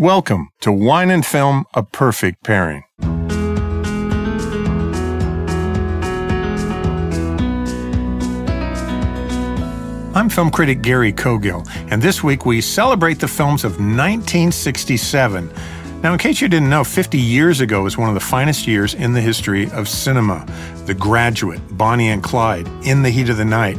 Welcome to Wine and Film, a perfect pairing. I'm film critic Gary Cogill, and this week we celebrate the films of 1967. Now, in case you didn't know, 50 years ago was one of the finest years in the history of cinema. The Graduate, Bonnie and Clyde, In the Heat of the Night,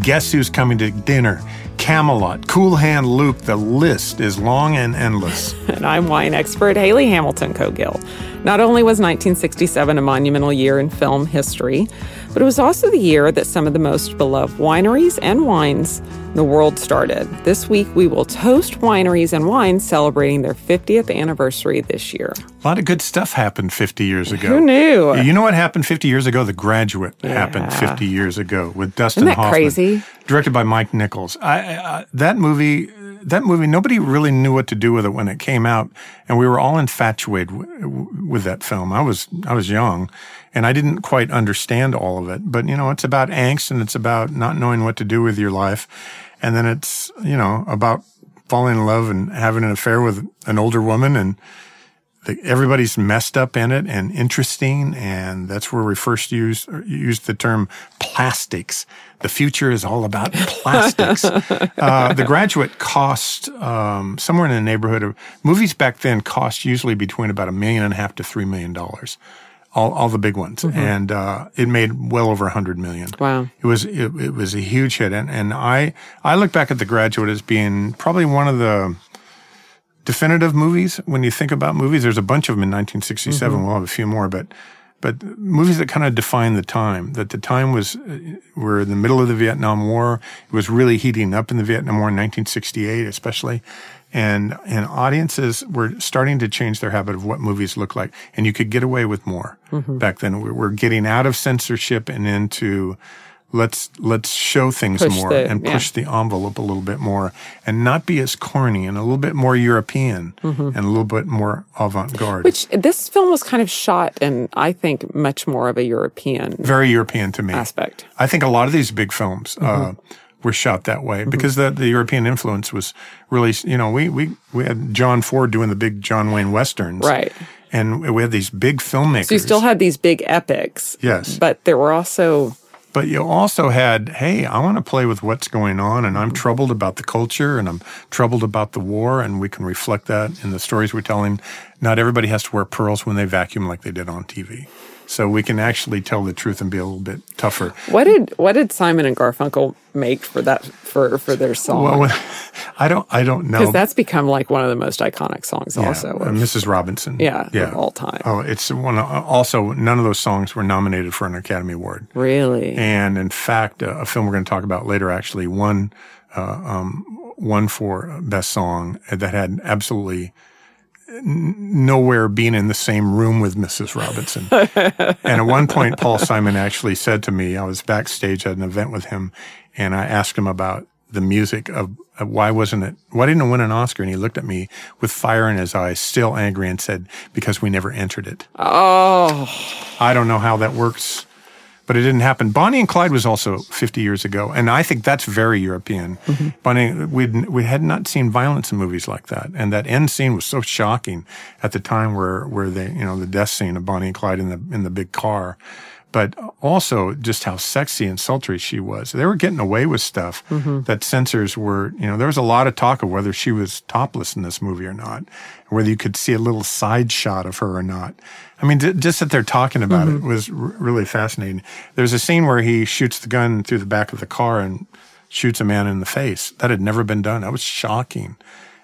Guess Who's Coming to Dinner, Camelot, Cool Hand Luke, the list is long and endless. and I'm wine expert Hayley Hamilton Cogill. Not only was 1967 a monumental year in film history, but it was also the year that some of the most beloved wineries and wines in the world started. This week, we will toast wineries and wines celebrating their 50th anniversary this year. A lot of good stuff happened 50 years ago. Who knew? You know what happened 50 years ago? The Graduate yeah. happened 50 years ago with Dustin Isn't that Hoffman. crazy? Directed by Mike Nichols. I, I, that movie that movie, nobody really knew what to do with it when it came out, and we were all infatuated w- with that film. I was I was young, and I didn't quite understand all of it. But you know, it's about angst, and it's about not knowing what to do with your life, and then it's you know about falling in love and having an affair with an older woman, and the, everybody's messed up in it and interesting, and that's where we first used used the term plastics. The future is all about plastics. uh, the Graduate cost um, somewhere in the neighborhood of movies back then cost usually between about a million and a half to three million dollars. All, all the big ones, mm-hmm. and uh, it made well over a hundred million. Wow! It was it, it was a huge hit, and and I I look back at the Graduate as being probably one of the definitive movies when you think about movies. There's a bunch of them in 1967. Mm-hmm. We'll have a few more, but but movies that kind of define the time. That the time was uh, we're in the middle of the Vietnam War. It was really heating up in the Vietnam War in 1968, especially. And and audiences were starting to change their habit of what movies look like, and you could get away with more mm-hmm. back then. We were getting out of censorship and into let's let's show things push more the, and push yeah. the envelope a little bit more and not be as corny and a little bit more European mm-hmm. and a little bit more avant-garde. Which this film was kind of shot in I think much more of a European very European to me aspect. I think a lot of these big films uh, mm-hmm. uh, were shot that way mm-hmm. because the, the European influence was really you know we we we had John Ford doing the big John Wayne westerns. Right. And we had these big filmmakers. So you still had these big epics. Yes. But there were also but you also had, hey, I want to play with what's going on, and I'm mm-hmm. troubled about the culture, and I'm troubled about the war, and we can reflect that in the stories we're telling. Not everybody has to wear pearls when they vacuum like they did on TV. So we can actually tell the truth and be a little bit tougher. What did what did Simon and Garfunkel make for that for for their song? Well, I don't I don't know because that's become like one of the most iconic songs. Yeah, also, uh, Mrs. Robinson. Yeah, yeah, of all time. Oh, it's one. Also, none of those songs were nominated for an Academy Award. Really? And in fact, uh, a film we're going to talk about later actually won uh, um, one for best song that had absolutely nowhere being in the same room with Mrs. Robinson. and at one point, Paul Simon actually said to me, I was backstage at an event with him, and I asked him about the music of, of, why wasn't it, why didn't it win an Oscar? And he looked at me with fire in his eyes, still angry, and said, because we never entered it. Oh. I don't know how that works but it didn't happen. Bonnie and Clyde was also 50 years ago, and I think that's very European. Mm-hmm. Bonnie, we we had not seen violence in movies like that, and that end scene was so shocking at the time, where where they, you know, the death scene of Bonnie and Clyde in the in the big car, but also just how sexy and sultry she was. They were getting away with stuff mm-hmm. that censors were, you know, there was a lot of talk of whether she was topless in this movie or not, whether you could see a little side shot of her or not. I mean, just that they're talking about mm-hmm. it was r- really fascinating. There's a scene where he shoots the gun through the back of the car and shoots a man in the face. That had never been done. That was shocking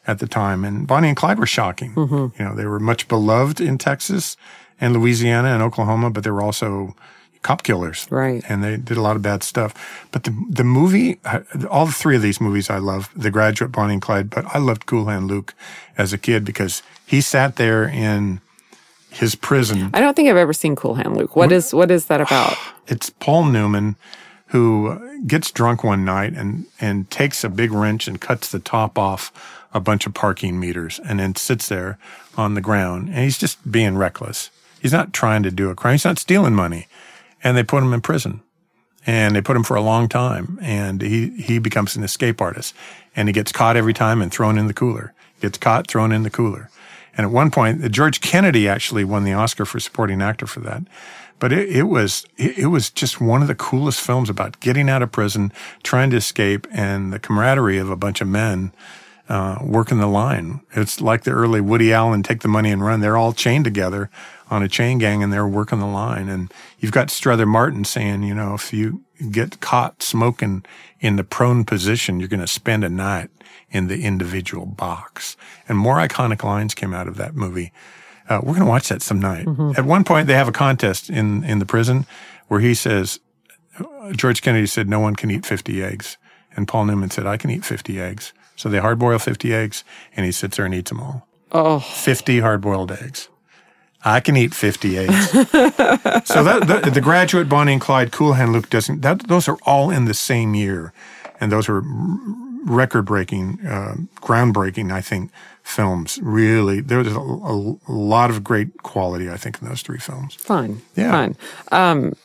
at the time. And Bonnie and Clyde were shocking. Mm-hmm. You know, they were much beloved in Texas and Louisiana and Oklahoma, but they were also cop killers. Right. And they did a lot of bad stuff. But the the movie, all three of these movies I love, The Graduate, Bonnie and Clyde, but I loved Cool Hand Luke as a kid because he sat there in his prison. I don't think I've ever seen Cool Hand Luke. What is what is that about? It's Paul Newman who gets drunk one night and and takes a big wrench and cuts the top off a bunch of parking meters and then sits there on the ground and he's just being reckless. He's not trying to do a crime. He's not stealing money. And they put him in prison. And they put him for a long time and he he becomes an escape artist and he gets caught every time and thrown in the cooler. Gets caught, thrown in the cooler And at one point, George Kennedy actually won the Oscar for supporting actor for that. But it, it was it, was just one of the coolest films about getting out of prison, trying to escape, and the camaraderie of a bunch of men uh, working the line. It's like the early Woody Allen take the money and run. They're all chained together on a chain gang and they're working the line. And you've got Strother Martin saying, you know, if you get caught smoking in the prone position, you're going to spend a night in the individual box. And more iconic lines came out of that movie. Uh, we're going to watch that some night. Mm-hmm. At one point, they have a contest in, in the prison where he says, George Kennedy said, no one can eat 50 eggs. And Paul Newman said, I can eat 50 eggs. So they hard boil 50 eggs and he sits there and eats them all. Oh. 50 hard boiled eggs. I can eat 50 eggs. so that, the, the, graduate, Bonnie and Clyde, Cool Hand Luke doesn't, that, those are all in the same year. And those are record breaking, uh, groundbreaking, I think, films. Really, there's a, a, lot of great quality, I think, in those three films. Fun. Yeah. Fun. Um,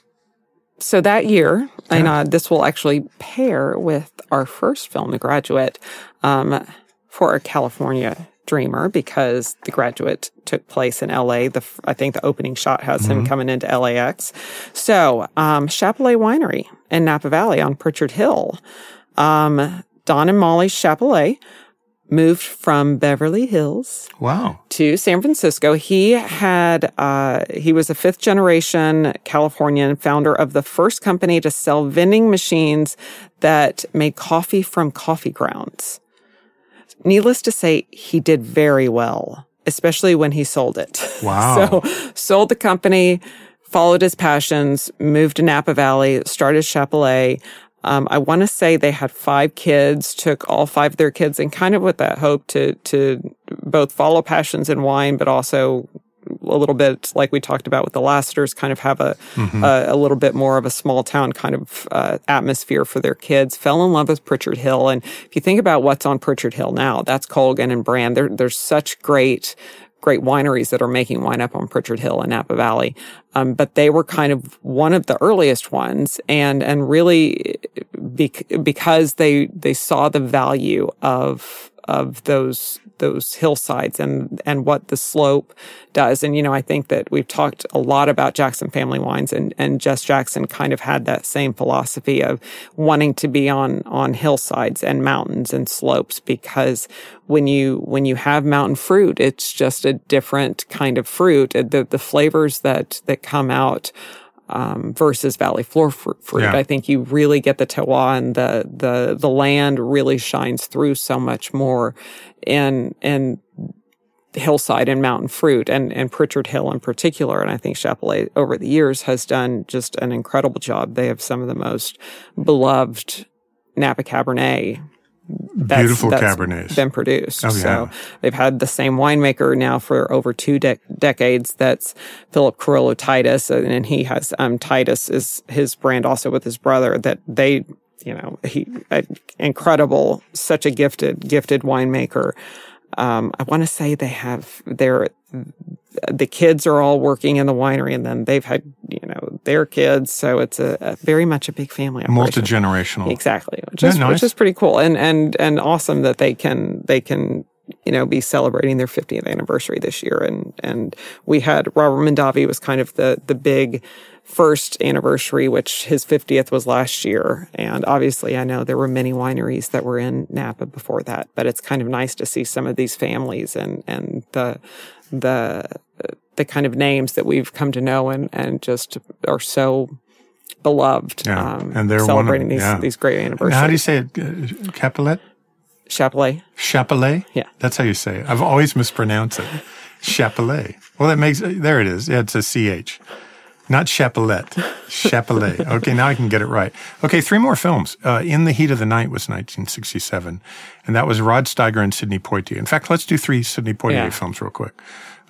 so that year, yeah. and uh, this will actually pair with our first film, The Graduate, um, for a California dreamer because The Graduate took place in LA. The I think the opening shot has mm-hmm. him coming into LAX. So, um, Chappellet Winery in Napa Valley on Pritchard Hill. Um, Don and Molly Chappellet moved from Beverly Hills. Wow. To San Francisco. He had, uh, he was a fifth generation Californian founder of the first company to sell vending machines that made coffee from coffee grounds. Needless to say, he did very well, especially when he sold it. Wow. so sold the company, followed his passions, moved to Napa Valley, started Chappellet. Um, I want to say they had five kids, took all five of their kids and kind of with that hope to, to both follow passions in wine, but also a little bit like we talked about with the Lassiters, kind of have a, mm-hmm. a, a, little bit more of a small town kind of uh, atmosphere for their kids. Fell in love with Pritchard Hill, and if you think about what's on Pritchard Hill now, that's Colgin and Brand. There, there's such great great wineries that are making wine up on Pritchard Hill and Napa Valley. Um, but they were kind of one of the earliest ones and, and really because they, they saw the value of, of those those hillsides and and what the slope does. And you know, I think that we've talked a lot about Jackson Family Wines, and and Jess Jackson kind of had that same philosophy of wanting to be on on hillsides and mountains and slopes because when you when you have mountain fruit, it's just a different kind of fruit. The the flavors that that come out um, versus valley floor fruit. Yeah. I think you really get the terroir and the, the, the land really shines through so much more in, in hillside and mountain fruit and, and Pritchard Hill in particular. And I think Chappellet over the years has done just an incredible job. They have some of the most beloved Napa Cabernet that's, beautiful that's cabernets been produced. Oh, yeah. So they've had the same winemaker now for over two de- decades. That's Philip Corallo Titus, and he has um, Titus is his brand also with his brother. That they, you know, he incredible, such a gifted, gifted winemaker. Um, I want to say they have their the kids are all working in the winery, and then they've had you know their kids, so it's a, a very much a big family. Multi generational, exactly, which is nice? which is pretty cool and and and awesome that they can they can you know be celebrating their 50th anniversary this year, and and we had Robert Mondavi was kind of the the big first anniversary, which his 50th was last year. And obviously, I know there were many wineries that were in Napa before that, but it's kind of nice to see some of these families and, and the, the, the kind of names that we've come to know and, and just are so beloved. Yeah. Um, and they're celebrating of, these, yeah. these great anniversaries. How do you say it? Uh, Capulet? Chappellet. Chappellet? Yeah. That's how you say it. I've always mispronounced it. Chappellet. Well, that makes, there it is. Yeah, it's a CH. Not Chapelet. Chappellet. Okay, now I can get it right. Okay, three more films. Uh, In the Heat of the Night was 1967, and that was Rod Steiger and Sidney Poitier. In fact, let's do three Sidney Poitier yeah. films real quick.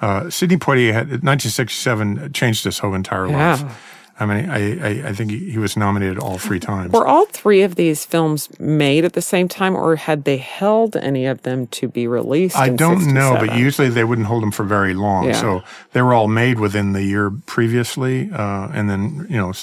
Uh, Sidney Poitier had 1967 changed his whole entire life. I mean, I, I, I think he was nominated all three times. Were all three of these films made at the same time, or had they held any of them to be released? I don't 67? know, but usually they wouldn't hold them for very long. Yeah. So they were all made within the year previously, uh, and then you know.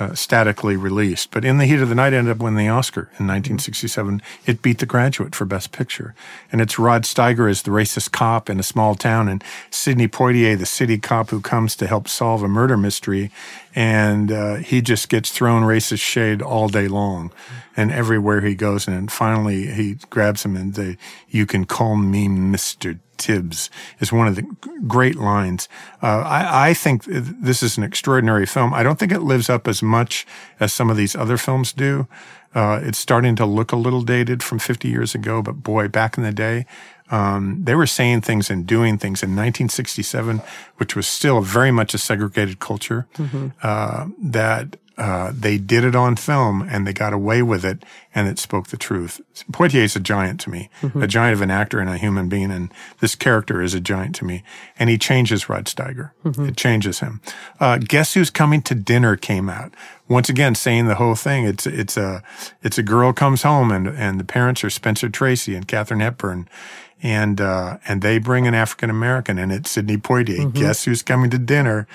Uh, statically released. But In the Heat of the Night ended up winning the Oscar in 1967. It beat The Graduate for Best Picture. And it's Rod Steiger as the racist cop in a small town and Sidney Poitier, the city cop who comes to help solve a murder mystery. And uh, he just gets thrown racist shade all day long and everywhere he goes. And finally he grabs him and say, you can call me Mr. Tibbs is one of the great lines. Uh, I, I, think this is an extraordinary film. I don't think it lives up as much as some of these other films do. Uh, it's starting to look a little dated from 50 years ago, but boy, back in the day, um, they were saying things and doing things in 1967, which was still very much a segregated culture, mm-hmm. uh, that uh, they did it on film and they got away with it and it spoke the truth. Poitier's is a giant to me, mm-hmm. a giant of an actor and a human being. And this character is a giant to me. And he changes Rod Steiger. Mm-hmm. It changes him. Uh, Guess Who's Coming to Dinner came out. Once again, saying the whole thing. It's, it's a, it's a girl comes home and, and the parents are Spencer Tracy and Katharine Hepburn and uh, and they bring an African American, and it's Sidney Poitier. Mm-hmm. Guess who's coming to dinner?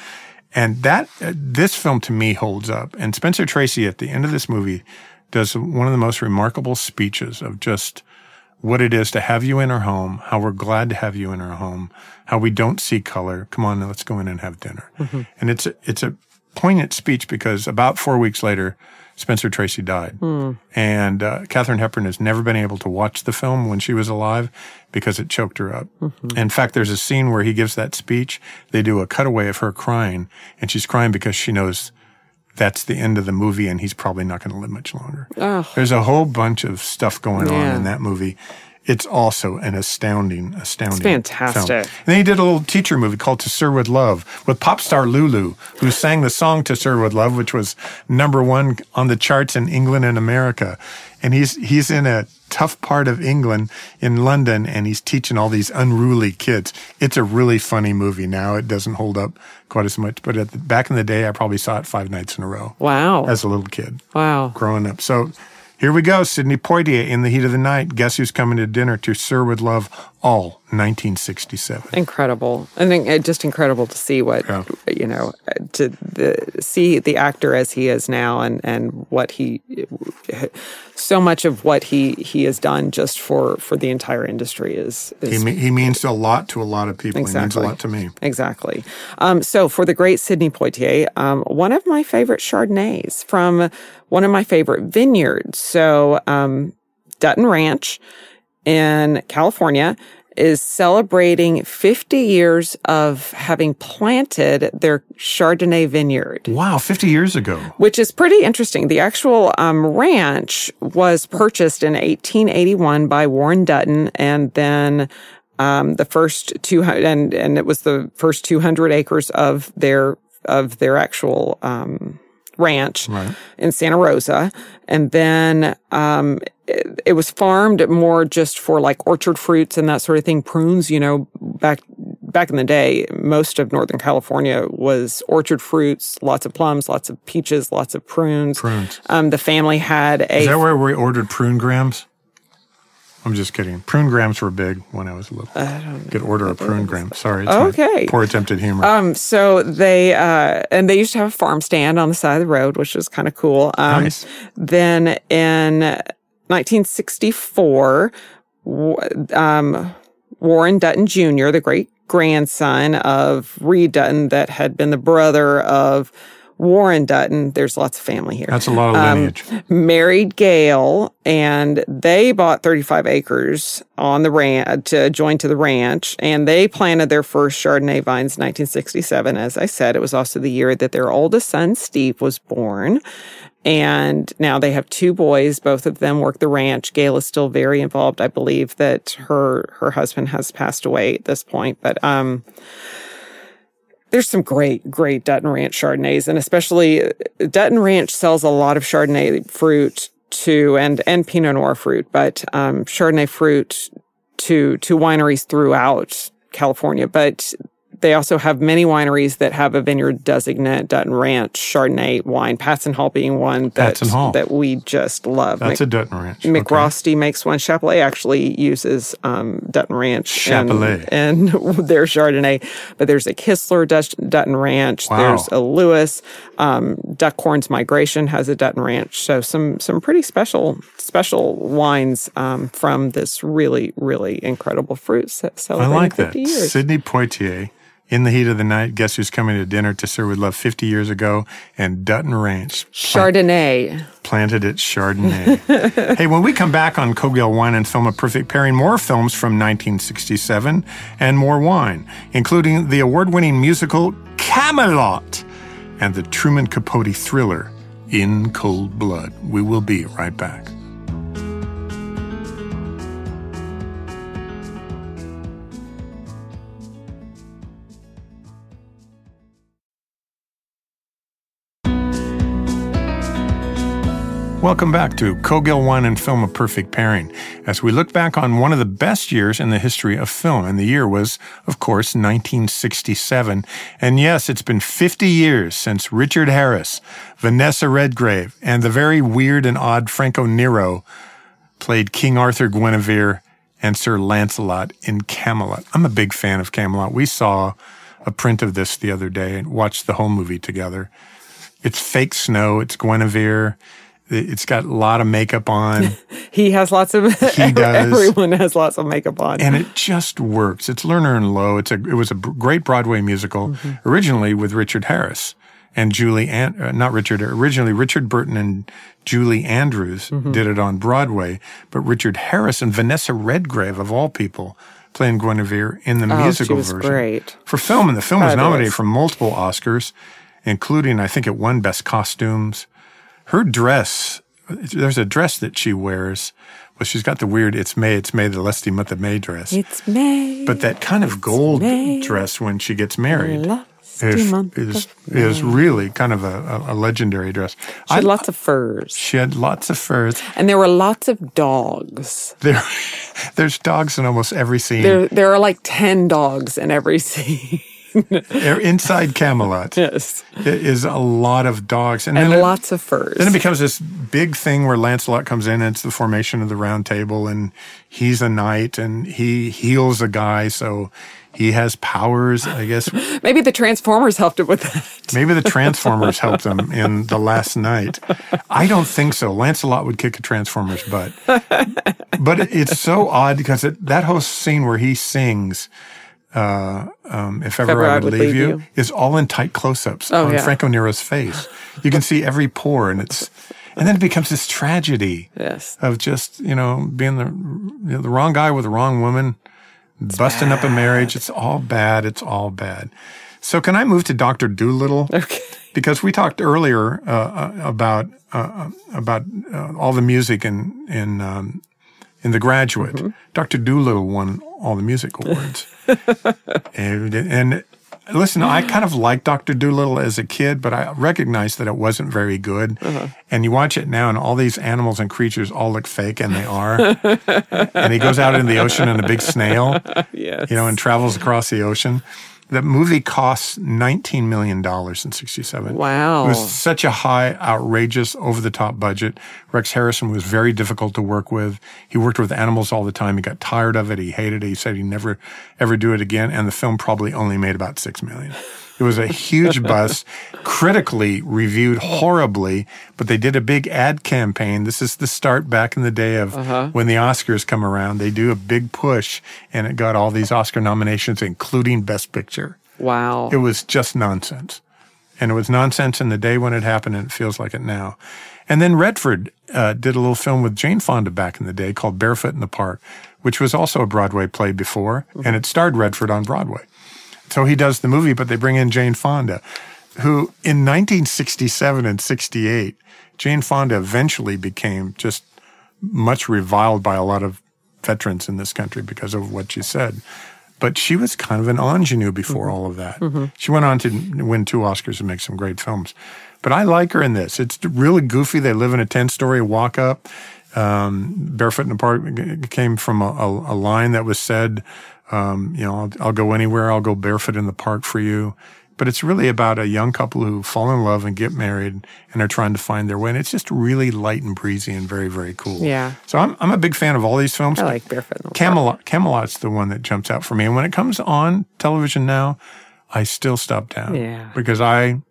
And that, uh, this film to me holds up. And Spencer Tracy at the end of this movie does one of the most remarkable speeches of just what it is to have you in our home, how we're glad to have you in our home, how we don't see color. Come on, let's go in and have dinner. Mm-hmm. And it's a, it's a poignant speech because about four weeks later, Spencer Tracy died. Mm. And uh, Katharine Hepburn has never been able to watch the film when she was alive because it choked her up. Mm-hmm. In fact, there's a scene where he gives that speech. They do a cutaway of her crying, and she's crying because she knows that's the end of the movie and he's probably not going to live much longer. Oh. There's a whole bunch of stuff going yeah. on in that movie it's also an astounding, astounding. It's fantastic. Film. And then he did a little teacher movie called To Sir with Love with pop star Lulu, who sang the song To Sir with Love, which was number one on the charts in England and America. And he's he's in a tough part of England in London, and he's teaching all these unruly kids. It's a really funny movie. Now it doesn't hold up quite as much, but the, back in the day, I probably saw it five nights in a row. Wow! As a little kid. Wow! Growing up, so here we go, Sidney Poitier in the heat of the night. Guess who's coming to dinner to Sir with Love? All 1967. Incredible. I think just incredible to see what yeah. you know to the, see the actor as he is now and and what he so much of what he he has done just for for the entire industry is, is he, he means a lot to a lot of people. Exactly. He means a lot to me. Exactly. Um, so for the great Sidney Poitier, um, one of my favorite Chardonnays from one of my favorite vineyards. So um, Dutton Ranch in California is celebrating 50 years of having planted their Chardonnay vineyard. Wow, 50 years ago. Which is pretty interesting. The actual um, ranch was purchased in 1881 by Warren Dutton and then um, the first 200 and, and it was the first 200 acres of their of their actual um, ranch right. in Santa Rosa. And then, um, it, it, was farmed more just for like orchard fruits and that sort of thing. Prunes, you know, back, back in the day, most of Northern California was orchard fruits, lots of plums, lots of peaches, lots of prunes. Prunes. Um, the family had a. Is that where we ordered prune grams? I'm just kidding. Prune grams were big when I was a little. I don't Could order a prune gram. Sorry. okay. poor attempted humor. Um. So they uh, and they used to have a farm stand on the side of the road, which was kind of cool. Um, nice. Then in 1964, um, Warren Dutton Jr., the great grandson of Reed Dutton, that had been the brother of Warren Dutton. There's lots of family here. That's a lot of um, lineage. Um, married Gail, and they bought 35 acres on the ranch to join to the ranch, and they planted their first Chardonnay vines in 1967. As I said, it was also the year that their oldest son Steve was born. And now they have two boys. Both of them work the ranch. Gail is still very involved. I believe that her her husband has passed away at this point, but um there's some great, great Dutton Ranch Chardonnays, and especially uh, Dutton Ranch sells a lot of Chardonnay fruit to and and Pinot Noir fruit, but um, Chardonnay fruit to to wineries throughout California. But they also have many wineries that have a vineyard designate, Dutton Ranch, Chardonnay wine, Patz & Hall being one that, Hall. that we just love. That's Mc- a Dutton Ranch. MacRostie makes one. Chappellet actually uses um, Dutton Ranch Chappellet. and, and their Chardonnay. But there's a Kistler Dutch, Dutton Ranch. Wow. There's a Lewis. Um, Duckhorn's Migration has a Dutton Ranch. So some some pretty special special wines um, from this really really incredible fruit ce- I like that. 50 years. Sidney Poitier, in the heat of the night, guess who's coming to dinner to serve with love 50 years ago? And Dutton Ranch Chardonnay. planted its Chardonnay. hey, when we come back on Cogill Wine and Film A Perfect Pairing, more films from 1967 and more wine, including the award winning musical Camelot and the Truman Capote thriller In Cold Blood. We will be right back. Welcome back to Cogill Wine and Film A Perfect Pairing as we look back on one of the best years in the history of film. And the year was, of course, 1967. And yes, it's been 50 years since Richard Harris, Vanessa Redgrave, and the very weird and odd Franco Nero played King Arthur Guinevere and Sir Lancelot in Camelot. I'm a big fan of Camelot. We saw a print of this the other day and watched the whole movie together. It's fake snow. It's Guinevere. It's got a lot of makeup on He has lots of. He does. Everyone has lots of makeup on. and it just works. It's Lerner and Loewe. It's a, it was a great Broadway musical originally with Richard Harris and Julie, uh, not Richard, originally Richard Burton and Julie Andrews did it on Broadway, but Richard Harris and Vanessa Redgrave of all people playing Guinevere in the Oh, she musical was version. great. For film, and the film was nominated for multiple Oscars, including, I think it won Best Costumes. Her dress, there's a dress that she wears. Well, she's got the weird, it's May, it's May, the lusty month of May dress. it's May. but that kind of gold May. dress when she gets married is, is, is really kind of a, a, legendary dress. She had lots of furs. she had lots of furs. And there were lots of dogs. There, there's dogs in almost every scene. There, there are like 10 dogs in every scene. Inside Camelot yes. it is a lot of dogs, and, And it- lots of furs. Then it becomes this big thing where Lancelot comes in and it's the formation of the round table and he's a knight and he heals a guy. So he has powers, I guess. Maybe the Transformers helped him with that. Maybe the Transformers helped him in The Last Knight. I don't think so. Lancelot would kick a Transformer's butt. But it's so odd because it, that whole scene where he sings, uh, um, if ever, I would leave, you, is all in tight close-ups Oh, on yeah. Franco Nero's face. You can see every pore and it's, and then it becomes this tragedy Yes. of just, you know, being the, you know, the wrong guy with the wrong woman, busting up a marriage. It's all bad. It's all bad. So can I move to Dr. Dolittle? Okay. because we talked earlier uh, uh, about uh, about uh, all the music in in um, in The Graduate. Mm-hmm. Dr. Dolittle won all the music awards, and, and listen, I kind of liked Dr. Dolittle as a kid, but I recognized that it wasn't very good. Uh-huh. And you watch it now, and all these animals and creatures all look fake, and they are. and he goes out in the ocean in a big snail Yes. you know, and travels across the ocean. The movie costs $19 million in 67. Wow. It was such a high, outrageous, over the top budget. Rex Harrison was very difficult to work with. He worked with animals all the time. He got tired of it. He hated it. He said he'd never, ever do it again. And the film probably only made about $6 million. It was a huge bust, critically reviewed horribly, but they did a big ad campaign. This is the start back in the day of when the Oscars come around. They do a big push and it got all these Oscar nominations, including Best Picture. Wow. It was just nonsense. And it was nonsense in the day when it happened, and it feels like it now. And then Redford uh, did a little film with Jane Fonda back in the day called Barefoot in the Park, which was also a Broadway play before, and it starred Redford on Broadway. So he does the movie, but they bring in Jane Fonda, who in 1967 and 68, Jane Fonda eventually became just much reviled by a lot of veterans in this country because of what she said. But she was kind of an ingenue before all of that. She went on to win two Oscars and make some great films. But I like her in this. It's really goofy. They live in a 10 story walk up. Um, Barefoot in the Park came from a, a, a line that was said Um, you know, I'll, I'll go anywhere. I'll go barefoot in the park for you. But it's really about a young couple who fall in love and get married and are trying to find their way. And it's just really light and breezy and very, very cool. Yeah. So I'm, I'm a big fan of all these films. I like Barefoot in the Park. Camelot. Camelot's the one that jumps out for me. And when it comes on television now, I still stop down. Yeah. Because I,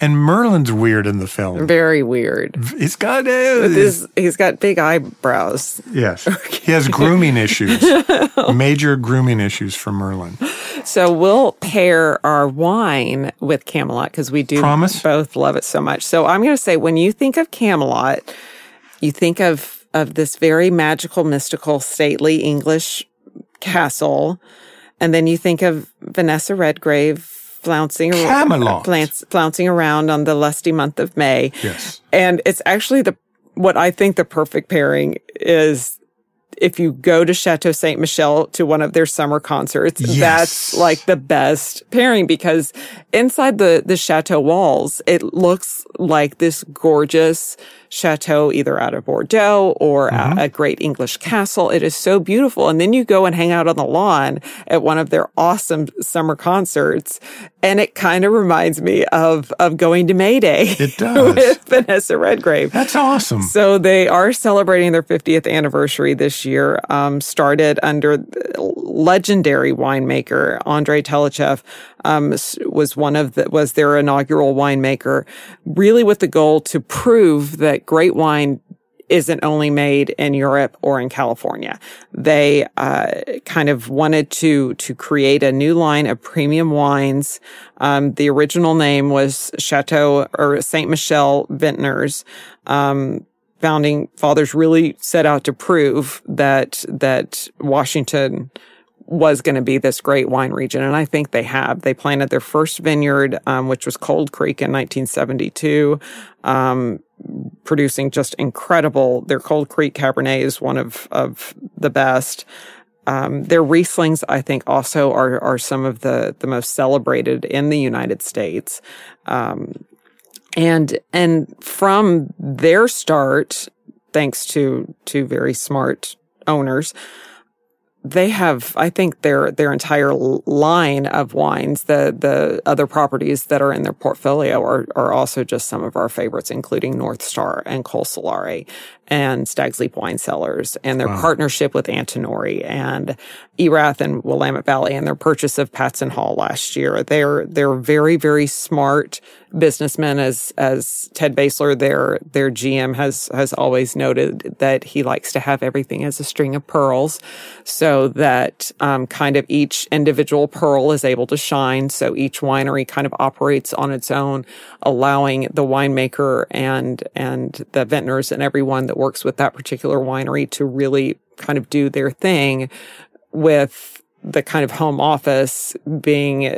and Merlin's weird in the film. Very weird. He's got uh, This, he's got big eyebrows. yes. He has grooming issues, major grooming issues for Merlin. So we'll pair our wine with Camelot because we do Promise? both love it so much. So I'm going to say when you think of Camelot, you think of of this very magical, mystical, stately English castle, and then you think of Vanessa Redgrave flouncing Camelot. flounce- flouncing around on the lusty month of May. Yes. And it's actually the what I think the perfect pairing is if you go to Chateau Ste. Michelle to one of their summer concerts, Yes. that's like the best pairing because inside the the chateau walls, it looks like this gorgeous chateau either out of Bordeaux or Mm-hmm. a, a great English castle. It is so beautiful. And then you go and hang out on the lawn at one of their awesome summer concerts and it kind of reminds me of of going to Mayday. It does. with Vanessa Redgrave. That's awesome. So they are celebrating their 50th anniversary this year. Um, started under legendary winemaker Andre Tchelistcheff. Um, was one of the was their inaugural winemaker, really with the goal to prove that great wine isn't only made in Europe or in California. They uh, kind of wanted to to create a new line of premium wines. Um, the original name was Chateau or Ste. Michelle Vintners. Um, founding fathers really set out to prove that that Washington was going to be this great wine region, and I think they have. They planted their first vineyard, um, which was Cold Creek in 1972, um, producing just incredible. Their Cold Creek Cabernet is one of of the best. Um, their Rieslings, I think, also are are some of the the most celebrated in the United States. Um, and and from their start, thanks to to very smart owners, they have, I think, their their entire line of wines, the the other properties that are in their portfolio are are also just some of our favorites, including North Star and Col Solare and Stag's Leap Wine Cellars, and their partnership with Antinori and Erath and Willamette Valley, and their purchase of Patz & Hall last year. They're they're very very smart businessmen, as as Ted Baseler, their their GM, has has always noted that he likes to have everything as a string of pearls, so that um, kind of each individual pearl is able to shine. So each winery kind of operates on its own, allowing the winemaker and and the vintners and everyone that works with that particular winery to really kind of do their thing with the kind of home office being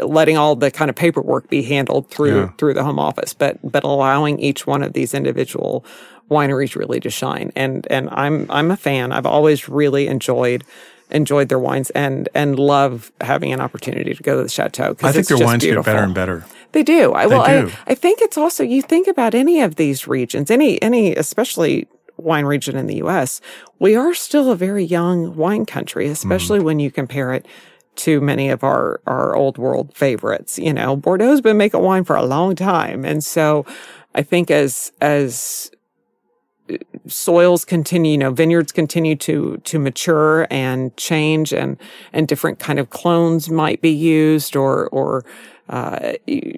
letting all the kind of paperwork be handled through Yeah. through the home office but but allowing each one of these individual wineries really to shine and and I'm I'm a fan I've always really enjoyed enjoyed their wines and and love having an opportunity to go to the chateau I think their wines beautiful. get better and better. They do. I well, do. I, I think it's also you think about any of these regions, any any especially wine region in the U.S. We are still a very young wine country, especially mm. when you compare it to many of our our old world favorites. You know, Bordeaux's been making wine for a long time, and so I think as as uh, soils continue, you know, vineyards continue to to mature and change, and and different kind of clones might be used, or or uh,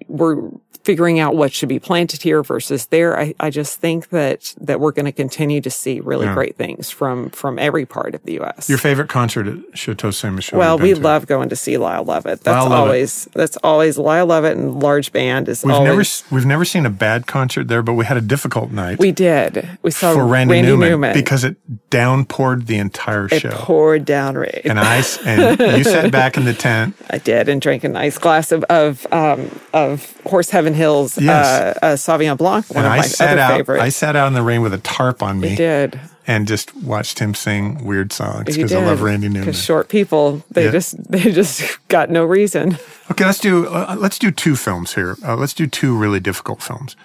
we're figuring out what should be planted here versus there. I, I just think that that we're going to continue to see really great things from from every part of the U.S. Your favorite concert at Chateau Ste. Michelle? well, we to? love going to see Lyle Lovett. That's Lyle Lovett. always that's always Lyle Lovett and large band is We've always. never we've never seen a bad concert there, but we had a difficult night we did. We saw for Randy, Randy Newman, Newman because it downpoured the entire it show. poured down rain. and I and you sat back in the tent. I did, and drank a nice glass of of um, of Horse Heaven Hills Yes. uh, uh, Sauvignon Blanc, one And of I my sat out. favorites. I sat out in the rain with a tarp on me I did. and just watched him sing weird songs because I love Randy Newman. Because short people, they Yeah. just they just got no reason. Okay, let's do uh, let's do two films here. Uh, let's do two really difficult films.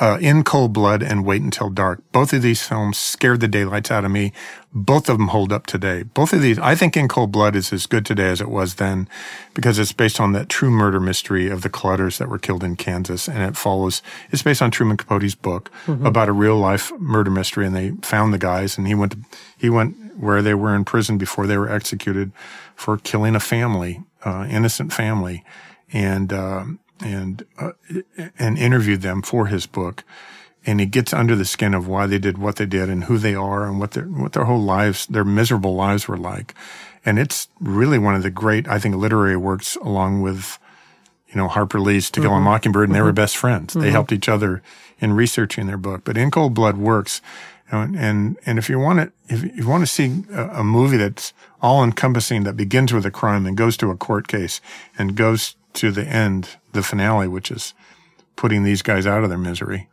Uh, In Cold Blood and Wait Until Dark. Both of these films scared the daylights out of me. Both of them hold up today. Both of these, I think In Cold Blood is as good today as it was then because it's based on that true murder mystery of the Clutters that were killed in Kansas. And it follows, it's based on Truman Capote's book mm-hmm. about a real life murder mystery. And they found the guys and he went, to, he went where they were in prison before they were executed for killing a family, uh, innocent family. And, uh, and uh, and interviewed them for his book. And he gets under the skin of why they did what they did and who they are and what their what their whole lives, their miserable lives were like. And it's really one of the great, I think, literary works along with, you know, Harper Lee's To Kill mm-hmm. a Mockingbird, and mm-hmm. they were mm-hmm. best friends. Mm-hmm. They helped each other in researching their book. But In Cold Blood works. And, and, and if you want to, if you want to see a, a movie that's all encompassing, that begins with a crime and goes to a court case and goes to the end, the finale, which is putting these guys out of their misery,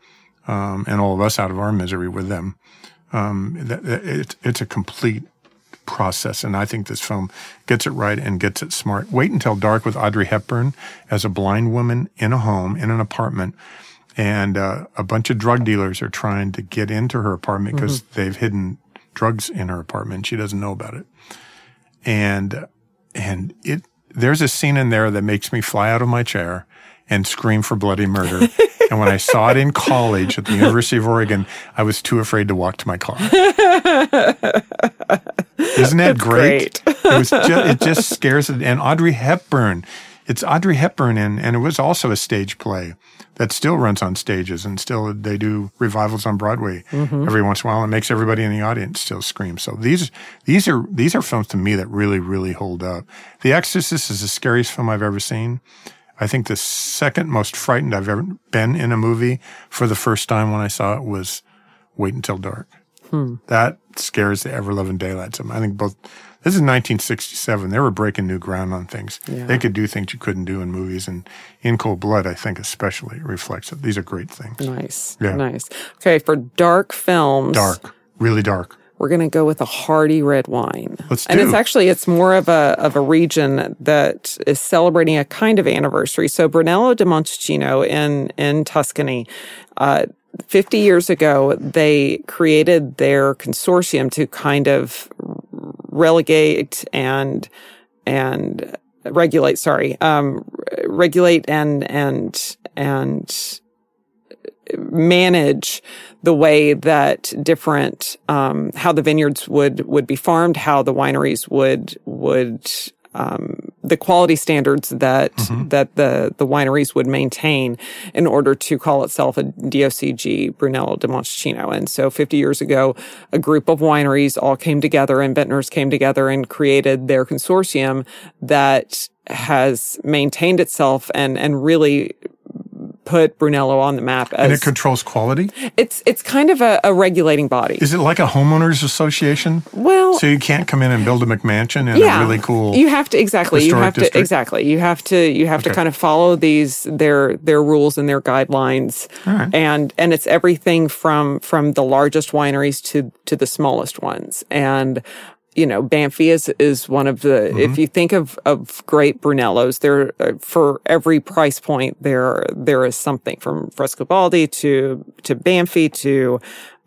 um, and all of us out of our misery with them. Um, that, it, it's a complete process, and I think this film gets it right and gets it smart. Wait until dark with Audrey Hepburn as a blind woman in a home in an apartment, and uh, a bunch of drug dealers are trying to get into her apartment because mm-hmm. they've hidden drugs in her apartment. She doesn't know about it, and and it there's a scene in there that makes me fly out of my chair and scream for bloody murder. and when I saw it in college at the University of Oregon, I was too afraid to walk to my car. Isn't that great? great. it was just, it just scares it. And Audrey Hepburn, it's Audrey Hepburn, and, and it was also a stage play that still runs on stages and still they do revivals on Broadway mm-hmm. every once in a while. and makes everybody in the audience still scream. So these these are these are films to me that really really hold up. The Exorcist is the scariest film I've ever seen. I think the second most frightened I've ever been in a movie for the first time when I saw it was Wait Until Dark. Hmm. That scares the ever loving daylights. I think both this is 1967. They were breaking new ground on things. Yeah. They could do things you couldn't do in movies. And In Cold Blood, I think, especially reflects it. These are great things. Nice. Yeah. Nice. Okay. For dark films. Dark. Really dark. We're going to go with a hearty red wine. Let's do. And it's actually, it's more of a, of a region that is celebrating a kind of anniversary. So Brunello di Montalcino in, in Tuscany, uh, 50 years ago, they created their consortium to kind of relegate and and regulate. Sorry, um, regulate and and and manage the way that different um, how the vineyards would would be farmed, how the wineries would would um, the quality standards that mm-hmm. that the the wineries would maintain in order to call itself a DOCG Brunello di Montalcino. And so 50 years ago, a group of wineries all came together and vintners came together and created their consortium that has maintained itself and and really put Brunello on the map. and it controls quality. It's it's kind of a, a, regulating body. Is it like a homeowners association? Well, so you can't come in and build a McMansion in yeah, a really cool. You have to exactly. You have district? to exactly. You have to you have okay. to kind of follow these their their rules and their guidelines. Right. And and it's everything from from the largest wineries to to the smallest ones. And you know, Banfi is, is one of the, mm-hmm. if you think of, of great Brunellos, there, uh, for every price point, there, there is something from Frescobaldi to, to Banfi to,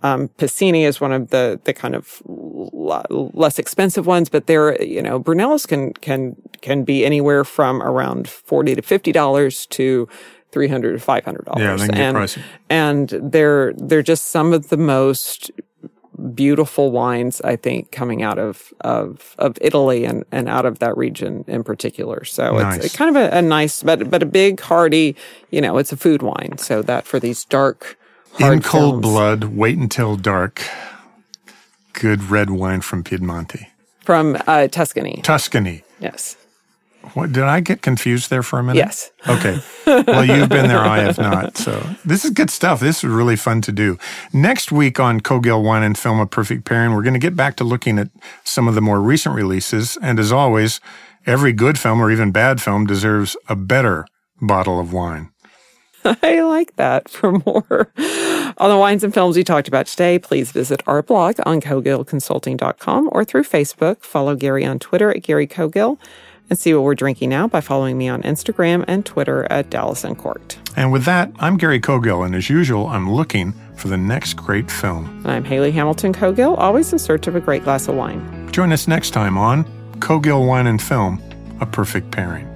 um, Pacini is one of the, the kind of l- less expensive ones, but there, you know, Brunellos can, can, can be anywhere from around 40 to $50 to, three hundred to five hundred dollars. Yeah, and, and they're they're just some of the most beautiful wines, I think, coming out of, of, of Italy and, and out of that region in particular. So nice. it's kind of a, a, nice, but, but a big, hearty, you know, it's a food wine. So that for these dark, in cold films. blood, wait until dark. Good red wine from Piedmonte. From uh, Tuscany. Tuscany. Yes. What did I get confused there for a minute? Yes. Okay. Well, you've been there, I have not. So this is good stuff. This is really fun to do. Next week on Cogill Wine and Film a Perfect Pairing, we're going to get back to looking at some of the more recent releases. And as always, every good film or even bad film deserves a better bottle of wine. I like that. For more on the wines and films we talked about today, please visit our blog on cogillconsulting.com or through Facebook. Follow Gary on Twitter at Gary Cogill. And see what we're drinking now by following me on Instagram and Twitter at Dallas Uncorked. And with that, I'm Gary Cogill, and as usual, I'm looking for the next great film. And I'm Hayley Hamilton Cogill, always in search of a great glass of wine. Join us next time on Cogill Wine and Film, a perfect pairing.